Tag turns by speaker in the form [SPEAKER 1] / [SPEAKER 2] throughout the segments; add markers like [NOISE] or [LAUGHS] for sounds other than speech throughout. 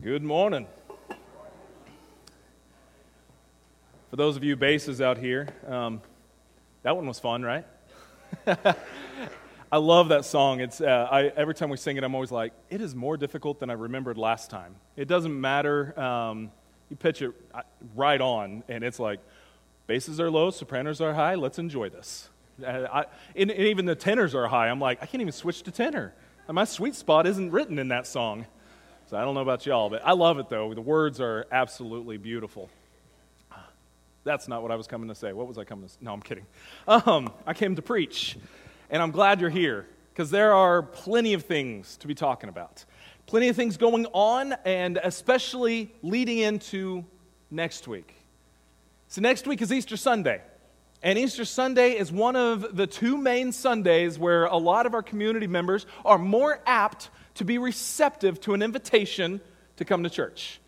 [SPEAKER 1] Good morning. For those of you basses out here, um, that one was fun, right? [LAUGHS] I love that song. It's, uh, I, every time we sing it, I'm always like, it is more difficult than I remembered last time. It doesn't matter. Um, you pitch it right on, and it's like, basses are low, sopranos are high, let's enjoy this. Uh, I, and, and even the tenors are high. I'm like, I can't even switch to tenor. My sweet spot isn't written in that song. So I don't know about y'all, but I love it though. The words are absolutely beautiful. That's not what I was coming to say. What was I coming to say? No, I'm kidding. Um, I came to preach, and I'm glad you're here because there are plenty of things to be talking about. Plenty of things going on, and especially leading into next week. So, next week is Easter Sunday. And Easter Sunday is one of the two main Sundays where a lot of our community members are more apt to be receptive to an invitation to come to church.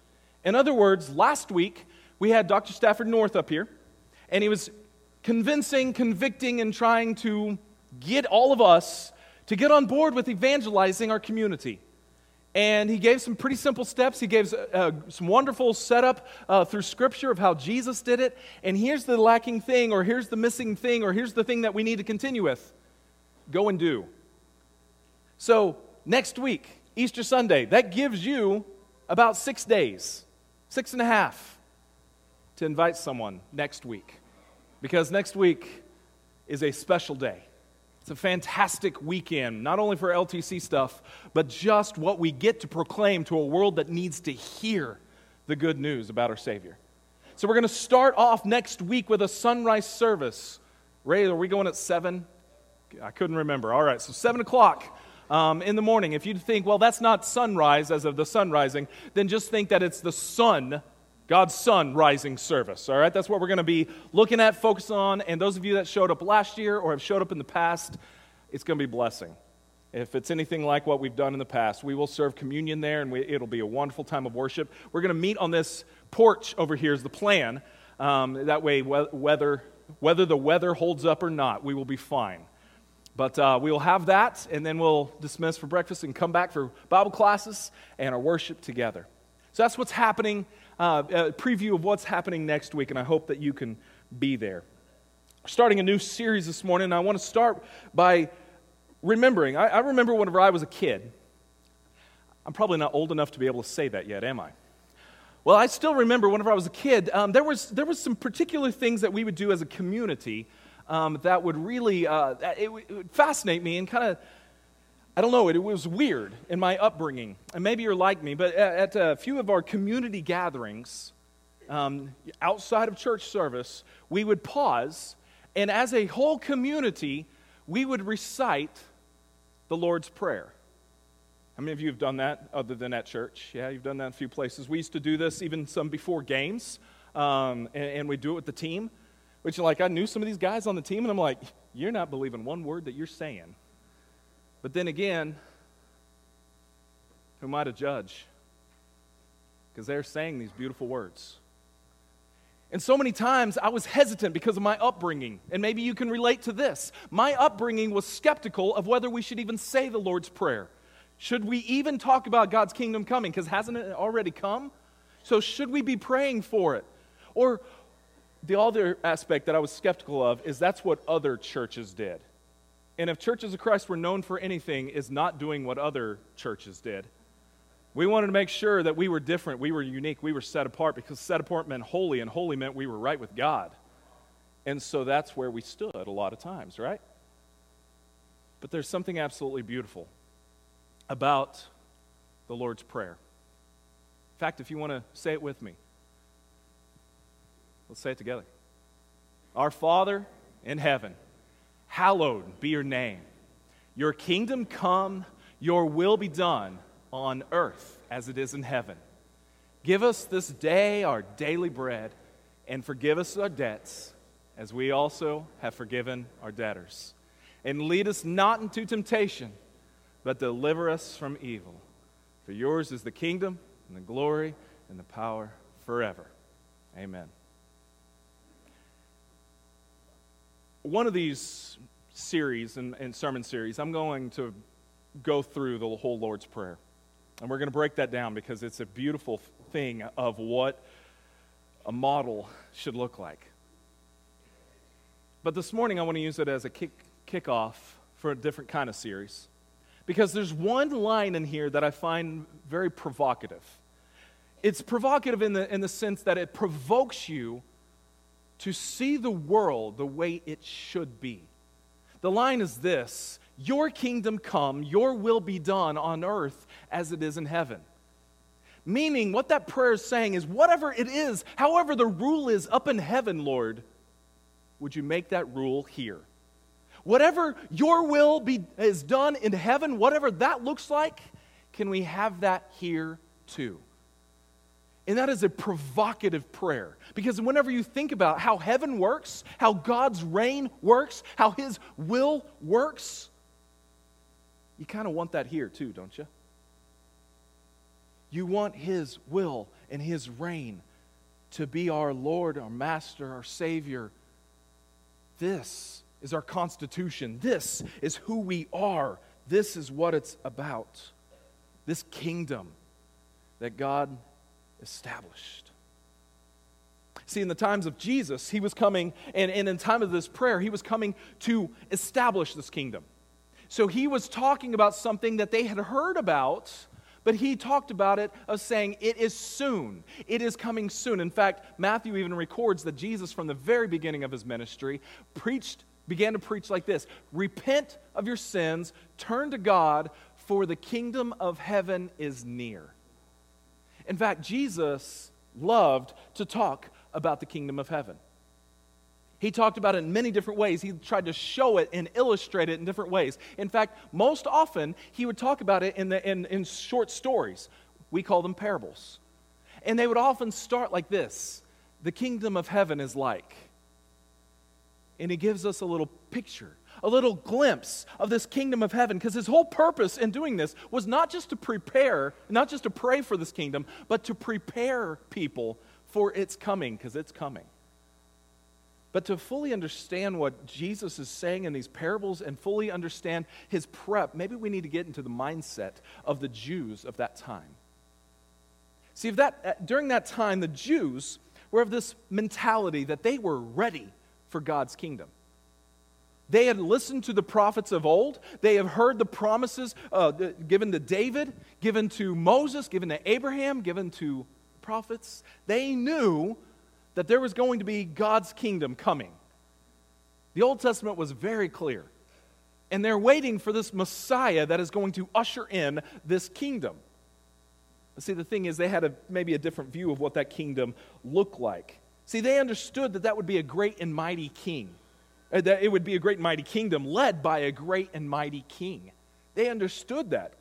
[SPEAKER 1] In other words, last week we had Dr. Stafford North up here, and he was convincing, convicting, and trying to get all of us to get on board with evangelizing our community. And he gave some pretty simple steps. He gave uh, some wonderful setup uh, through Scripture of how Jesus did it. And here's the lacking thing, or here's the missing thing, or here's the thing that we need to continue with go and do. So next week, Easter Sunday, that gives you about six days, six and a half, to invite someone next week. Because next week is a special day. It's a fantastic weekend, not only for LTC stuff, but just what we get to proclaim to a world that needs to hear the good news about our Savior. So we're going to start off next week with a sunrise service. Ray, are we going at 7? I couldn't remember. All right, so 7 o'clock um, in the morning. If you think, well, that's not sunrise as of the sun rising, then just think that it's the sun, God's sun rising service. All right, that's what we're going to be looking at, focus on. And those of you that showed up last year or have showed up in the past, it's going to be blessing. If it's anything like what we've done in the past, we will serve communion there and we, it'll be a wonderful time of worship. We're going to meet on this porch over here, is the plan. Um, that way, whether, whether the weather holds up or not, we will be fine. But uh, we will have that, and then we'll dismiss for breakfast and come back for Bible classes and our worship together. So that's what's happening, uh, a preview of what's happening next week, and I hope that you can be there. Starting a new series this morning, and I want to start by remembering. I, I remember whenever I was a kid. I'm probably not old enough to be able to say that yet, am I? Well, I still remember whenever I was a kid, um, there, was, there was some particular things that we would do as a community um, that would really uh, it, it would fascinate me and kind of I don't know, it, it, was weird in my upbringing. And maybe you're like me, but at, at a few of our community gatherings um, outside of church service, we would pause, and as a whole community, we would recite the Lord's Prayer. How many of you have done that other than at church? Yeah, you've done that in a few places. We used to do this even some before games, um, and, and we do it with the team. Which, like, I knew some of these guys on the team, and I'm like, you're not believing one word that you're saying. But then again, who am I to judge? Because they're saying these beautiful words. And so many times I was hesitant because of my upbringing. And maybe you can relate to this. My upbringing was skeptical of whether we should even say the Lord's Prayer. Should we even talk about God's kingdom coming? Because hasn't it already come? So should we be praying for it? Or the other aspect that I was skeptical of is that's what other churches did. And if churches of Christ were known for anything, is not doing what other churches did. We wanted to make sure that we were different, we were unique, we were set apart because set apart meant holy, and holy meant we were right with God. And so that's where we stood a lot of times, right? But there's something absolutely beautiful about the Lord's Prayer. In fact, if you want to say it with me, Let's say it together. Our Father in heaven, hallowed be your name. Your kingdom come, your will be done on earth as it is in heaven. Give us this day our daily bread, and forgive us our debts, as we also have forgiven our debtors. And lead us not into temptation, but deliver us from evil. For yours is the kingdom, and the glory, and the power forever. Amen. One of these series and, and sermon series, I'm going to go through the whole Lord's Prayer. And we're going to break that down because it's a beautiful thing of what a model should look like. But this morning, I want to use it as a kick, kickoff for a different kind of series. Because there's one line in here that I find very provocative. It's provocative in the, in the sense that it provokes you to see the world the way it should be. The line is this Your kingdom come, your will be done on earth as it is in heaven. Meaning, what that prayer is saying is, whatever it is, however the rule is up in heaven, Lord, would you make that rule here? Whatever your will be, is done in heaven, whatever that looks like, can we have that here too? And that is a provocative prayer. Because whenever you think about how heaven works, how God's reign works, how His will works, you kind of want that here too, don't you? You want His will and His reign to be our Lord, our Master, our Savior. This is our Constitution. This is who we are. This is what it's about. This kingdom that God established. See, in the times of Jesus, he was coming, and, and in time of this prayer, he was coming to establish this kingdom. So he was talking about something that they had heard about but he talked about it of saying, It is soon. It is coming soon. In fact, Matthew even records that Jesus, from the very beginning of his ministry, preached, began to preach like this Repent of your sins, turn to God, for the kingdom of heaven is near. In fact, Jesus loved to talk about the kingdom of heaven. He talked about it in many different ways. He tried to show it and illustrate it in different ways. In fact, most often, he would talk about it in, the, in, in short stories. We call them parables. And they would often start like this The kingdom of heaven is like. And he gives us a little picture, a little glimpse of this kingdom of heaven, because his whole purpose in doing this was not just to prepare, not just to pray for this kingdom, but to prepare people for its coming, because it's coming. But to fully understand what Jesus is saying in these parables and fully understand his prep, maybe we need to get into the mindset of the Jews of that time. See, if that, during that time, the Jews were of this mentality that they were ready for God's kingdom. They had listened to the prophets of old. They have heard the promises uh, given to David, given to Moses, given to Abraham, given to prophets. They knew that there was going to be God's kingdom coming. The Old Testament was very clear. And they're waiting for this Messiah that is going to usher in this kingdom. See, the thing is, they had a, maybe a different view of what that kingdom looked like. See, they understood that that would be a great and mighty king, Uh, that it would be a great and mighty kingdom led by a great and mighty king. They understood that.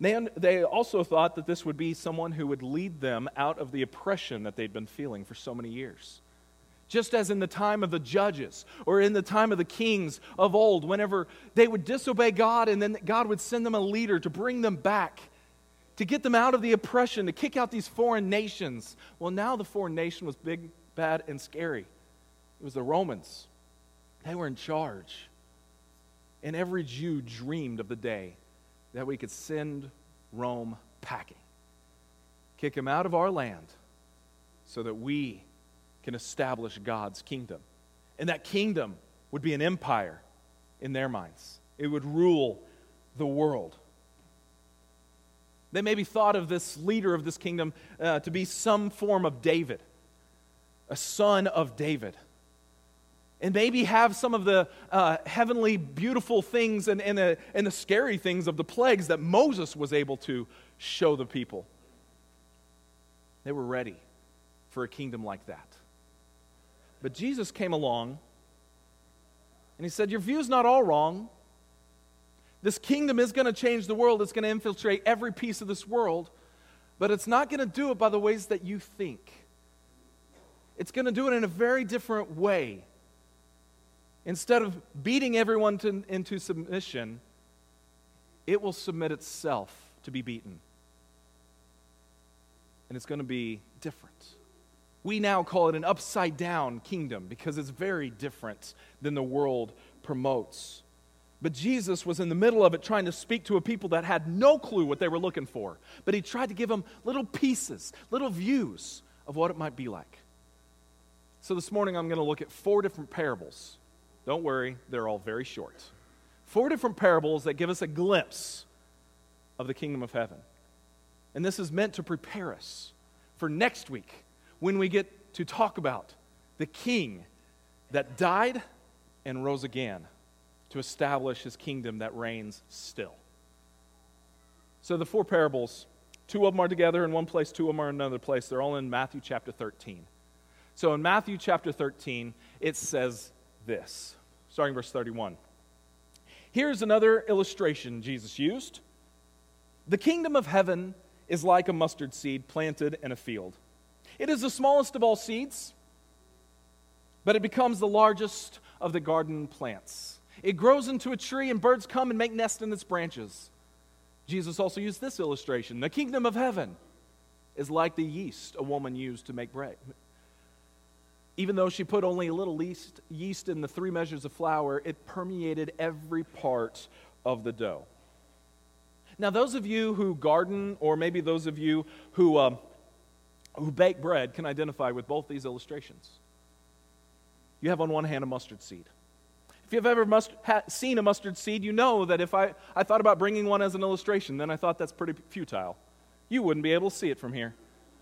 [SPEAKER 1] They, they also thought that this would be someone who would lead them out of the oppression that they'd been feeling for so many years. Just as in the time of the judges or in the time of the kings of old, whenever they would disobey God and then God would send them a leader to bring them back, to get them out of the oppression, to kick out these foreign nations. Well, now the foreign nation was big, bad, and scary. It was the Romans, they were in charge. And every Jew dreamed of the day that we could send Rome packing, kick him out of our land so that we can establish God's kingdom. And that kingdom would be an empire in their minds, it would rule the world. They maybe thought of this leader of this kingdom uh, to be some form of David, a son of David and maybe have some of the uh, heavenly, beautiful things and, and, the, and the scary things of the plagues that Moses was able to show the people. They were ready for a kingdom like that. But Jesus came along and he said, Your view's not all wrong. This kingdom is going to change the world, it's going to infiltrate every piece of this world, but it's not going to do it by the ways that you think. It's going to do it in a very different way. Instead of beating everyone to, into submission, it will submit itself to be beaten. And it's going to be different. We now call it an upside down kingdom because it's very different than the world promotes. But Jesus was in the middle of it trying to speak to a people that had no clue what they were looking for. But he tried to give them little pieces, little views of what it might be like. So this morning I'm going to look at four different parables. Don't worry, they're all very short. Four different parables that give us a glimpse of the kingdom of heaven. And this is meant to prepare us for next week when we get to talk about the king that died and rose again to establish his kingdom that reigns still. So the four parables, two of them are together in one place, two of them are in another place. They're all in Matthew chapter 13. So in Matthew chapter 13, it says this, starting verse 31. Here's another illustration Jesus used. The kingdom of heaven is like a mustard seed planted in a field. It is the smallest of all seeds, but it becomes the largest of the garden plants. It grows into a tree, and birds come and make nests in its branches. Jesus also used this illustration The kingdom of heaven is like the yeast a woman used to make bread. Even though she put only a little yeast, in the three measures of flour, it permeated every part of the dough. Now, those of you who garden, or maybe those of you who, uh, who bake bread, can identify with both these illustrations. You have on one hand a mustard seed. If you've ever must, ha, seen a mustard seed, you know that if I, I thought about bringing one as an illustration, then I thought that's pretty futile. You wouldn't be able to see it from here.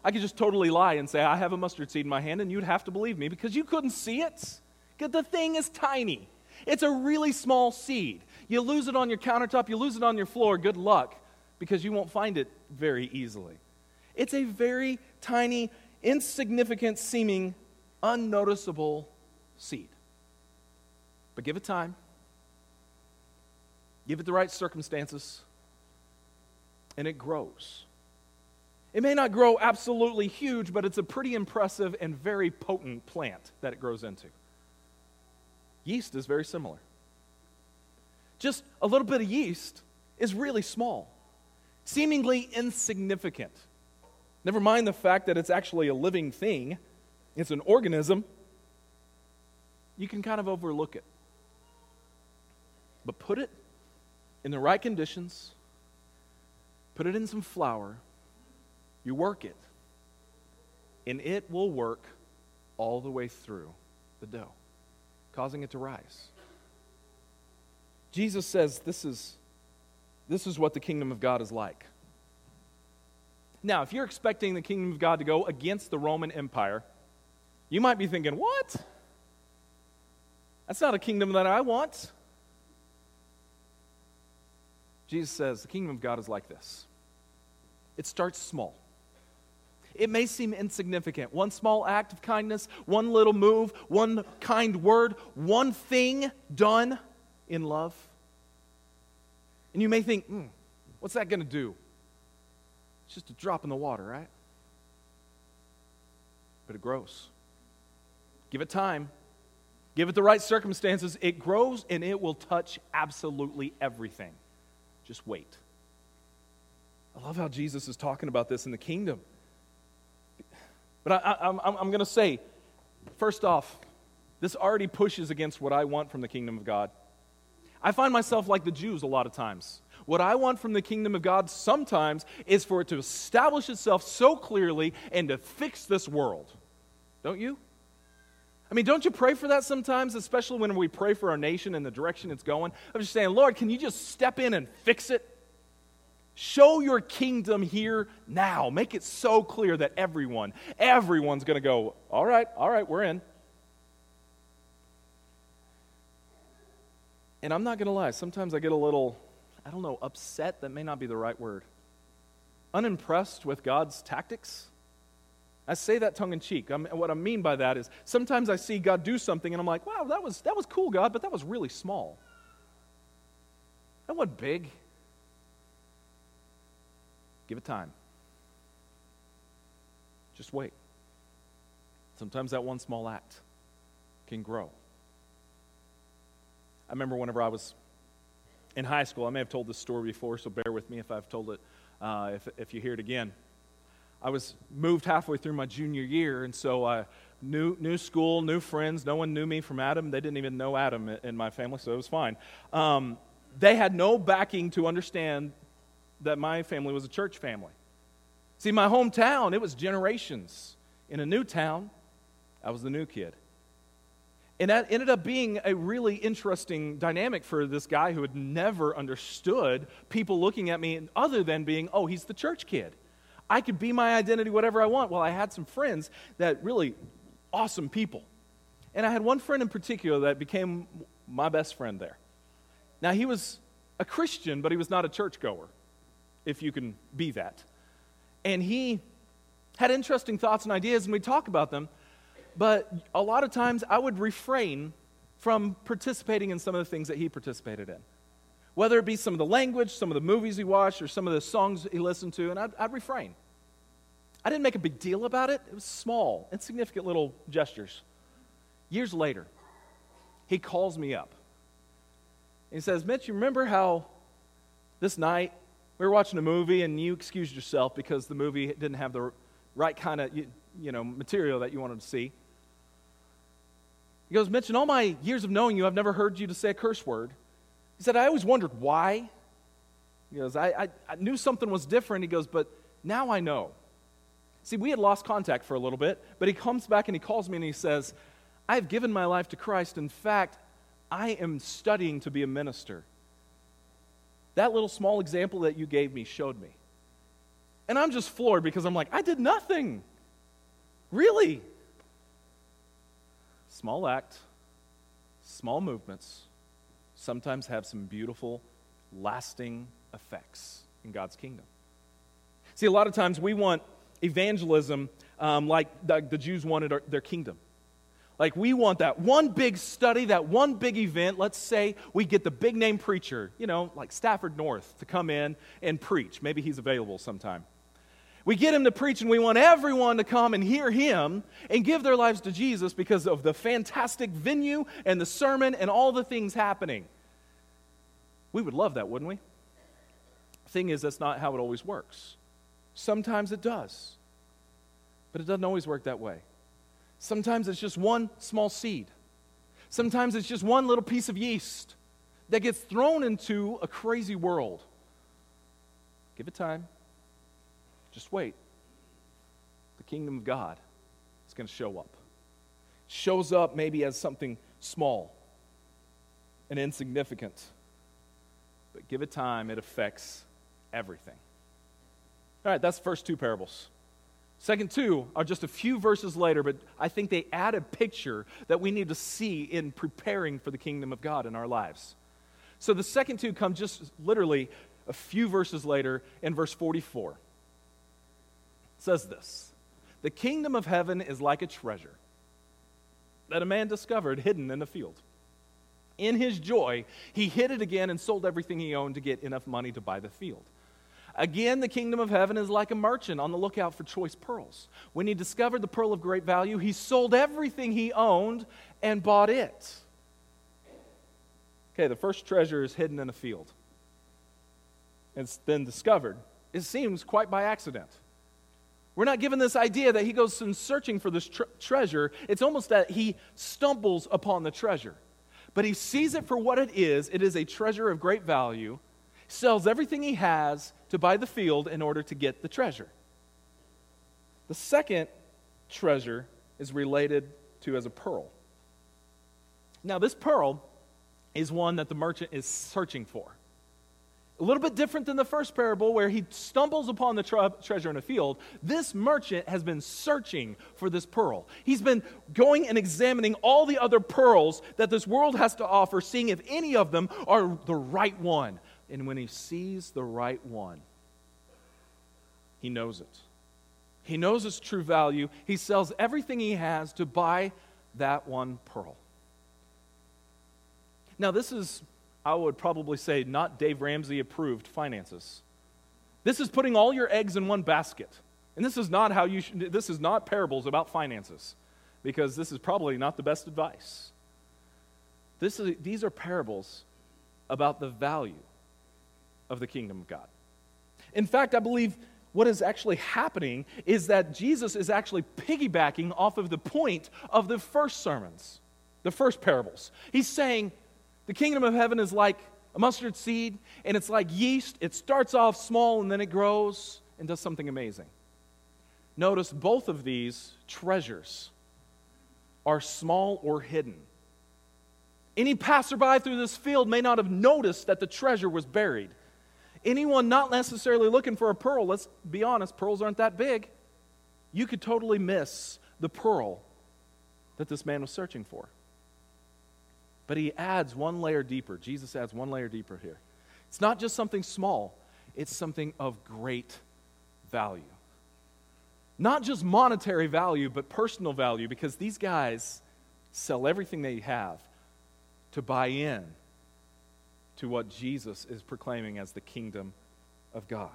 [SPEAKER 1] I could just totally lie and say, I have a mustard seed in my hand, and you'd have to believe me because you couldn't see it. Because the thing is tiny. It's a really small seed. You lose it on your countertop, you lose it on your floor, good luck, because you won't find it very easily. It's a very tiny, insignificant seeming, unnoticeable seed. But give it time, give it the right circumstances, and it grows. It may not grow absolutely huge, but it's a pretty impressive and very potent plant that it grows into. Yeast is very similar. Just a little bit of yeast is really small, seemingly insignificant. Never mind the fact that it's actually a living thing, it's an organism. You can kind of overlook it. But put it in the right conditions, put it in some flour, you work it, and it will work all the way through the dough, causing it to rise. Jesus says this is, this is what the kingdom of God is like. Now, if you're expecting the kingdom of God to go against the Roman Empire, you might be thinking, what? That's not a kingdom that I want. Jesus says the kingdom of God is like this it starts small. It may seem insignificant. One small act of kindness, one little move, one kind word, one thing done in love. And you may think, mm, what's that going to do? It's just a drop in the water, right? But it grows. Give it time. Give it the right circumstances. It grows and it will touch absolutely everything. Just wait. I love how Jesus is talking about this in the kingdom. But I, am going to say, first off, this already pushes against what I want from the kingdom of God. I find myself like the Jews a lot of times. What I want from the kingdom of God sometimes is for it to establish itself so clearly and to fix this world. Don't you? I mean, don't you pray for that sometimes, especially when we pray for our nation and the direction it's going? I'm just saying, Lord, can you just step in and fix it? Show your kingdom here now. Make it so clear that everyone, everyone's going to go, all right, all right, we're in. And I'm not going to lie, sometimes I get a little, I don't know, upset. That may not be the right word. Unimpressed with God's tactics. I say that tongue in cheek. I'm, what I mean by that is sometimes I see God do something and I'm like, wow, that was, that was cool, God, but that was really small. That wasn't big. Give it time. Just wait. Sometimes that one small act can grow. I remember whenever I was in high school, I may have told this story before, so bear with me if I've told it, uh, if, if you hear it again. I was moved halfway through my junior year, and so I new new school, new friends. No one knew me from Adam. They didn't even know Adam in my family, so it was fine. Um, they had no backing to understand that my family was a church family. See, my hometown, it was generations. In a new town, I was the new kid. And that ended up being a really interesting dynamic for this guy who had never understood people looking at me other than being, oh, he's the church kid. I could be my identity whatever I want. Well, I had some friends that really awesome people. And I had one friend in particular that became my best friend there. Now, he was a Christian, but he was not a churchgoer, if you can be that. And he had interesting thoughts and ideas, and we talk about them. But a lot of times I would refrain from participating in some of the things that he participated in. Whether it be some of the language, some of the movies he watched, or some of the songs he listened to, and I'd, I'd refrain. I didn't make a big deal about it. It was small, insignificant little gestures. Years later, he calls me up. He says, Mitch, you remember how this night we were watching a movie and you excused yourself because the movie didn't have the right kind of you, you know, material that you wanted to see? He goes, Mitch, in all my years of knowing you, I've never heard you to say a curse word. He said, I always wondered why. He goes, I, I, I knew something was different. He goes, but now I know. See, we had lost contact for a little bit, but he comes back and he calls me and he says, I've given my life to Christ. In fact, I am studying to be a minister. That little small example that you gave me showed me. And I'm just floored because I'm like, I did nothing. Really? Small act, small movements sometimes have some beautiful, lasting effects in God's kingdom. See, a lot of times we want evangelism um, like the, the, Jews wanted our, their kingdom. Like, we want that one big study, that one big event. Let's say we get the big name preacher, you know, like Stafford North, to come in and preach. Maybe he's available sometime. We get him to preach, and we want everyone to come and hear him and give their lives to Jesus because of the fantastic venue and the sermon and all the things happening. We would love that, wouldn't we? Thing is, that's not how it always works. Sometimes it does, but it doesn't always work that way. Sometimes it's just one small seed. Sometimes it's just one little piece of yeast that gets thrown into a crazy world. Give it time. Just wait. The kingdom of God is going to show up. Shows up maybe as something small and insignificant, but give it time, it affects everything. All right, that's the first two parables. Second two are just a few verses later, but I think they add a picture that we need to see in preparing for the kingdom of God in our lives. So the second two come just literally a few verses later in verse 44 says this The kingdom of heaven is like a treasure that a man discovered hidden in a field. In his joy, he hid it again and sold everything he owned to get enough money to buy the field. Again, the kingdom of heaven is like a merchant on the lookout for choice pearls. When he discovered the pearl of great value, he sold everything he owned and bought it. Okay, the first treasure is hidden in a field. It's then discovered. It seems quite by accident. We're not given this idea that he goes in searching for this tre- treasure. It's almost that he stumbles upon the treasure. But he sees it for what it is. It is a treasure of great value. Sells everything he has to buy the field in order to get the treasure. The second treasure is related to as a pearl. Now, this pearl is one that the merchant is searching for. A little bit different than the first parable where he stumbles upon the tre- treasure in a field. This merchant has been searching for this pearl. He's been going and examining all the other pearls that this world has to offer, seeing if any of them are the right one. And when he sees the right one, he knows it. He knows its true value. He sells everything he has to buy that one pearl. Now, this is I would probably say not Dave Ramsey approved finances. This is putting all your eggs in one basket. And this is not how you should, this is not parables about finances because this is probably not the best advice. This is, these are parables about the value of the kingdom of God. In fact, I believe what is actually happening is that Jesus is actually piggybacking off of the point of the first sermons, the first parables. He's saying, the kingdom of heaven is like a mustard seed, and it's like yeast. It starts off small and then it grows and does something amazing. Notice both of these treasures are small or hidden. Any passerby through this field may not have noticed that the treasure was buried. Anyone not necessarily looking for a pearl, let's be honest, pearls aren't that big. You could totally miss the pearl that this man was searching for. But he adds one layer deeper. Jesus adds one layer deeper here. It's not just something small, it's something of great value. Not just monetary value, but personal value, because these guys sell everything they have to buy in to what Jesus is proclaiming as the kingdom of God.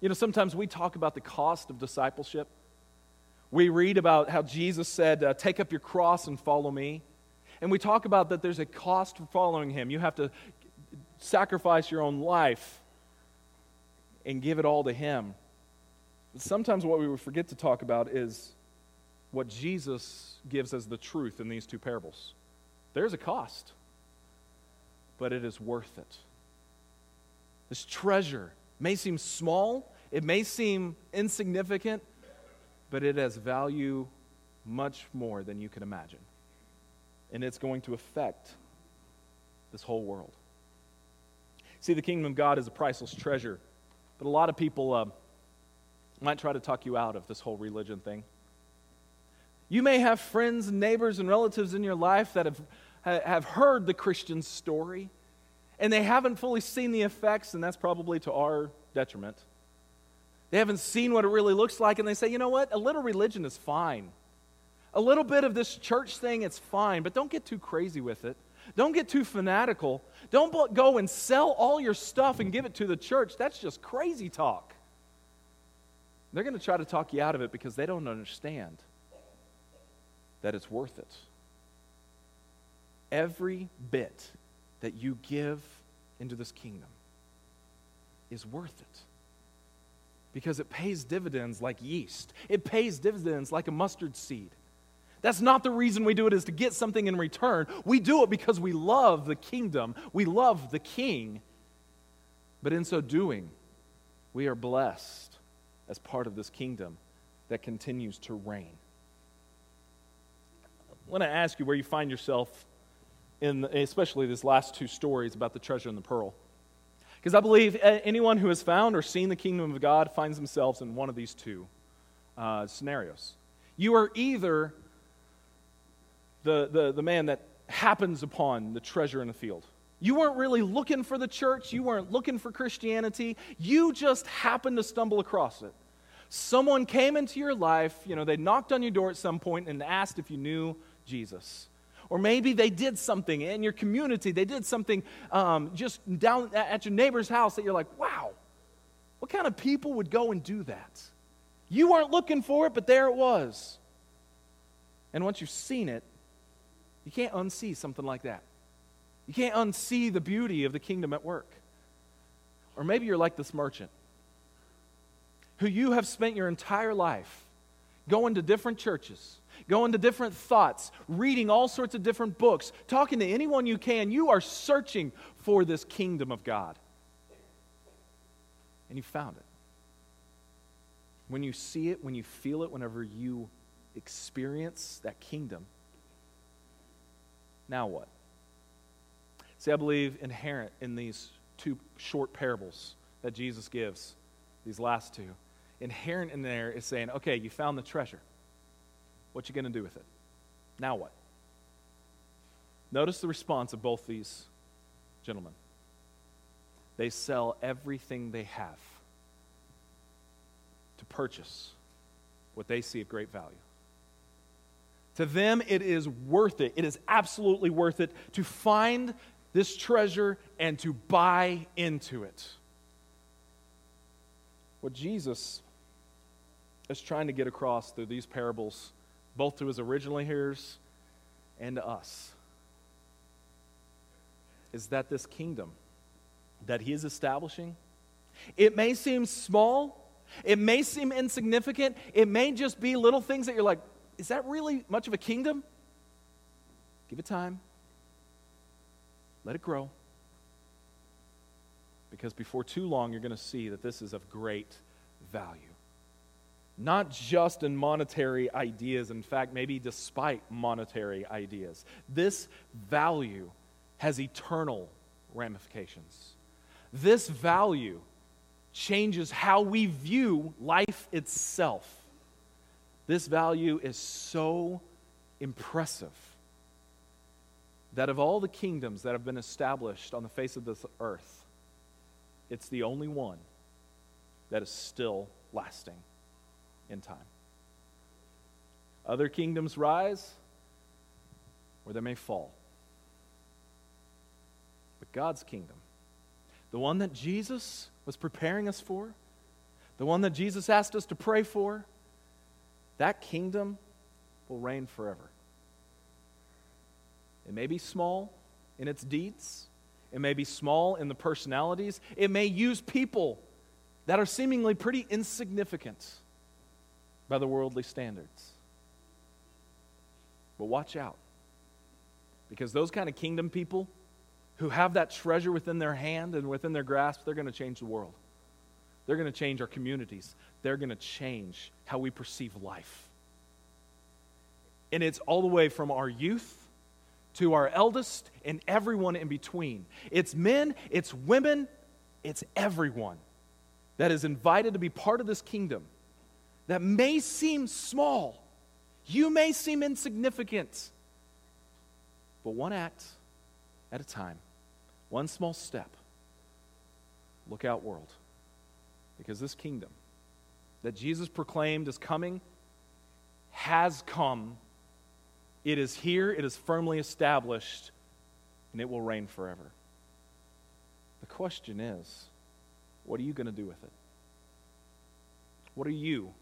[SPEAKER 1] You know, sometimes we talk about the cost of discipleship. We read about how Jesus said, uh, Take up your cross and follow me. And we talk about that there's a cost for following him. You have to sacrifice your own life and give it all to him. But sometimes what we forget to talk about is what Jesus gives as the truth in these two parables. There's a cost, but it is worth it. This treasure may seem small, it may seem insignificant, but it has value much more than you can imagine and it's going to affect this whole world. See, the kingdom of God is a priceless treasure, but a lot of people uh, might try to talk you out of this whole religion thing. You may have friends and neighbors and relatives in your life that have, have heard the Christian story, and they haven't fully seen the effects, and that's probably to our detriment. They haven't seen what it really looks like, and they say, you know what? A little religion is fine. A little bit of this church thing, it's fine, but don't get too crazy with it. Don't get too fanatical. Don't go and sell all your stuff and give it to the church. That's just crazy talk. They're going to try to talk you out of it because they don't understand that it's worth it. Every bit that you give into this kingdom is worth it because it pays dividends like yeast, it pays dividends like a mustard seed. That's not the reason we do it is to get something in return. We do it because we love the kingdom. We love the king. But in so doing, we are blessed as part of this kingdom that continues to reign. I want to ask you where you find yourself in especially these last two stories about the treasure and the pearl. Because I believe anyone who has found or seen the kingdom of God finds themselves in one of these two uh, scenarios. You are either the, the, the man that happens upon the treasure in the field. You weren't really looking for the church, you weren't looking for Christianity, you just happened to stumble across it. Someone came into your life, you know, they knocked on your door at some point and asked if you knew Jesus. Or maybe they did something in your community, they did something um, just down at your neighbor's house that you're like, wow, what kind of people would go and do that? You weren't looking for it, but there it was. And once you've seen it, you can't unsee something like that. You can't unsee the beauty of the kingdom at work. Or maybe you're like this merchant who you have spent your entire life going to different churches, going to different thoughts, reading all sorts of different books, talking to anyone you can. You are searching for this kingdom of God. And you found it. When you see it, when you feel it, whenever you experience that kingdom, now what? See, I believe inherent in these two short parables that Jesus gives, these last two, inherent in there is saying, okay, you found the treasure. What you going to do with it? Now what? Notice the response of both these gentlemen. They sell everything they have to purchase what they see of great value. To them, it is worth it. It is absolutely worth it to find this treasure and to buy into it. What Jesus is trying to get across through these parables, both to his original hearers and to us, is that this kingdom that he is establishing, it may seem small, it may seem insignificant, it may just be little things that you're like, is that really much of a kingdom? Give it time. Let it grow. because before too long, you're going to see that this is of great value. Not just in monetary ideas, in fact, maybe despite monetary ideas. This value has eternal ramifications. This value changes how we view life itself. This value is so impressive that of all the kingdoms that have been established on the face of this earth, it's the only one that is still lasting in time. Other kingdoms rise or they may fall. But God's kingdom, the one that Jesus was preparing us for, the one that Jesus asked us to pray for, that kingdom will reign forever. It may be small in its deeds, it may be small in the personalities, it may use people that are seemingly pretty insignificant by the worldly standards. But watch out. Because those kind of kingdom people who have that treasure within their hand and within their grasp, they're going to change the world. They're going to change our communities. They're going to change how we perceive life. And it's all the way from our youth to our eldest and everyone in between. It's men, it's women, it's everyone that is invited to be part of this kingdom that may seem small. You may seem insignificant. But one act at a time, one small step. Look out, world. Because this kingdom that Jesus proclaimed is coming has come it is here, it is firmly established, and it will reign forever. The question is what are you going to do with it? What are you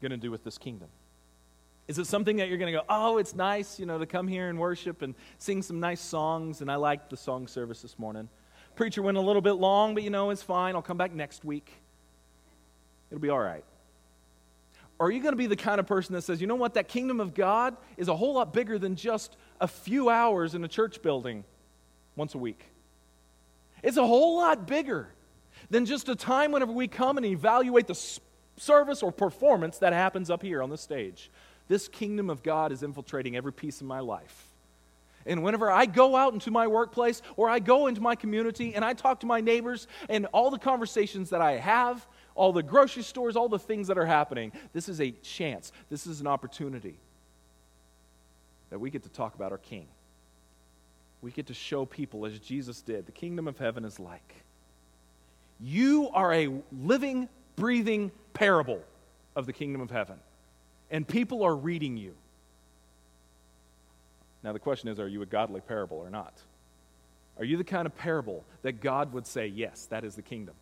[SPEAKER 1] going to do with this kingdom? Is it something that you're going to go, oh, it's nice, you know, to come here and worship and sing some nice songs? And I liked the song service this morning. Preacher went a little bit long, but you know, it's fine. I'll come back next week. It'll be all right. Or are you going to be the kind of person that says, you know what, that kingdom of God is a whole lot bigger than just a few hours in a church building once a week? It's a whole lot bigger than just a time whenever we come and evaluate the service or performance that happens up here on the stage. This kingdom of God is infiltrating every piece of my life. And whenever I go out into my workplace or I go into my community and I talk to my neighbors and all the conversations that I have, all the grocery stores, all the things that are happening. This is a chance, this is an opportunity that we get to talk about our King. We get to show people, as Jesus did, the kingdom of heaven is like. You are a living, breathing parable of the kingdom of heaven, and people are reading you. Now, the question is are you a godly parable or not? Are you the kind of parable that God would say, yes, that is the kingdom?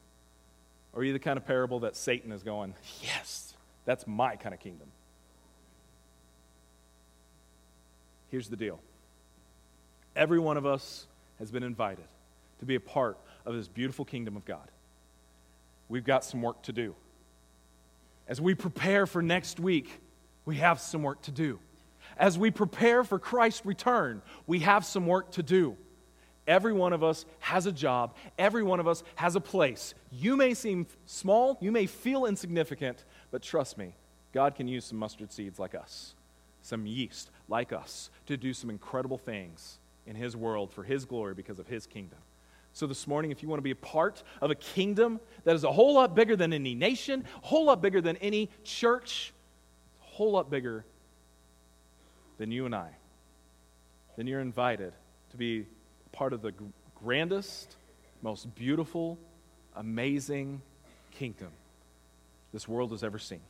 [SPEAKER 1] Or are you the kind of parable that Satan is going, yes, that's my kind of kingdom? Here's the deal every one of us has been invited to be a part of this beautiful kingdom of God. We've got some work to do. As we prepare for next week, we have some work to do. As we prepare for Christ's return, we have some work to do. Every one of us has a job. Every one of us has a place. You may seem small, you may feel insignificant, but trust me, God can use some mustard seeds like us, some yeast like us, to do some incredible things in His world for His glory because of His kingdom. So, this morning, if you want to be a part of a kingdom that is a whole lot bigger than any nation, a whole lot bigger than any church, a whole lot bigger than you and I, then you're invited to be part of the grandest, most beautiful, amazing kingdom this world has ever seen.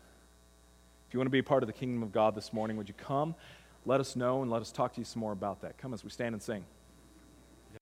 [SPEAKER 1] If you want to be a part of the kingdom of God this morning, would you come? Let us know and let us talk to you some more about that. Come as we stand and sing.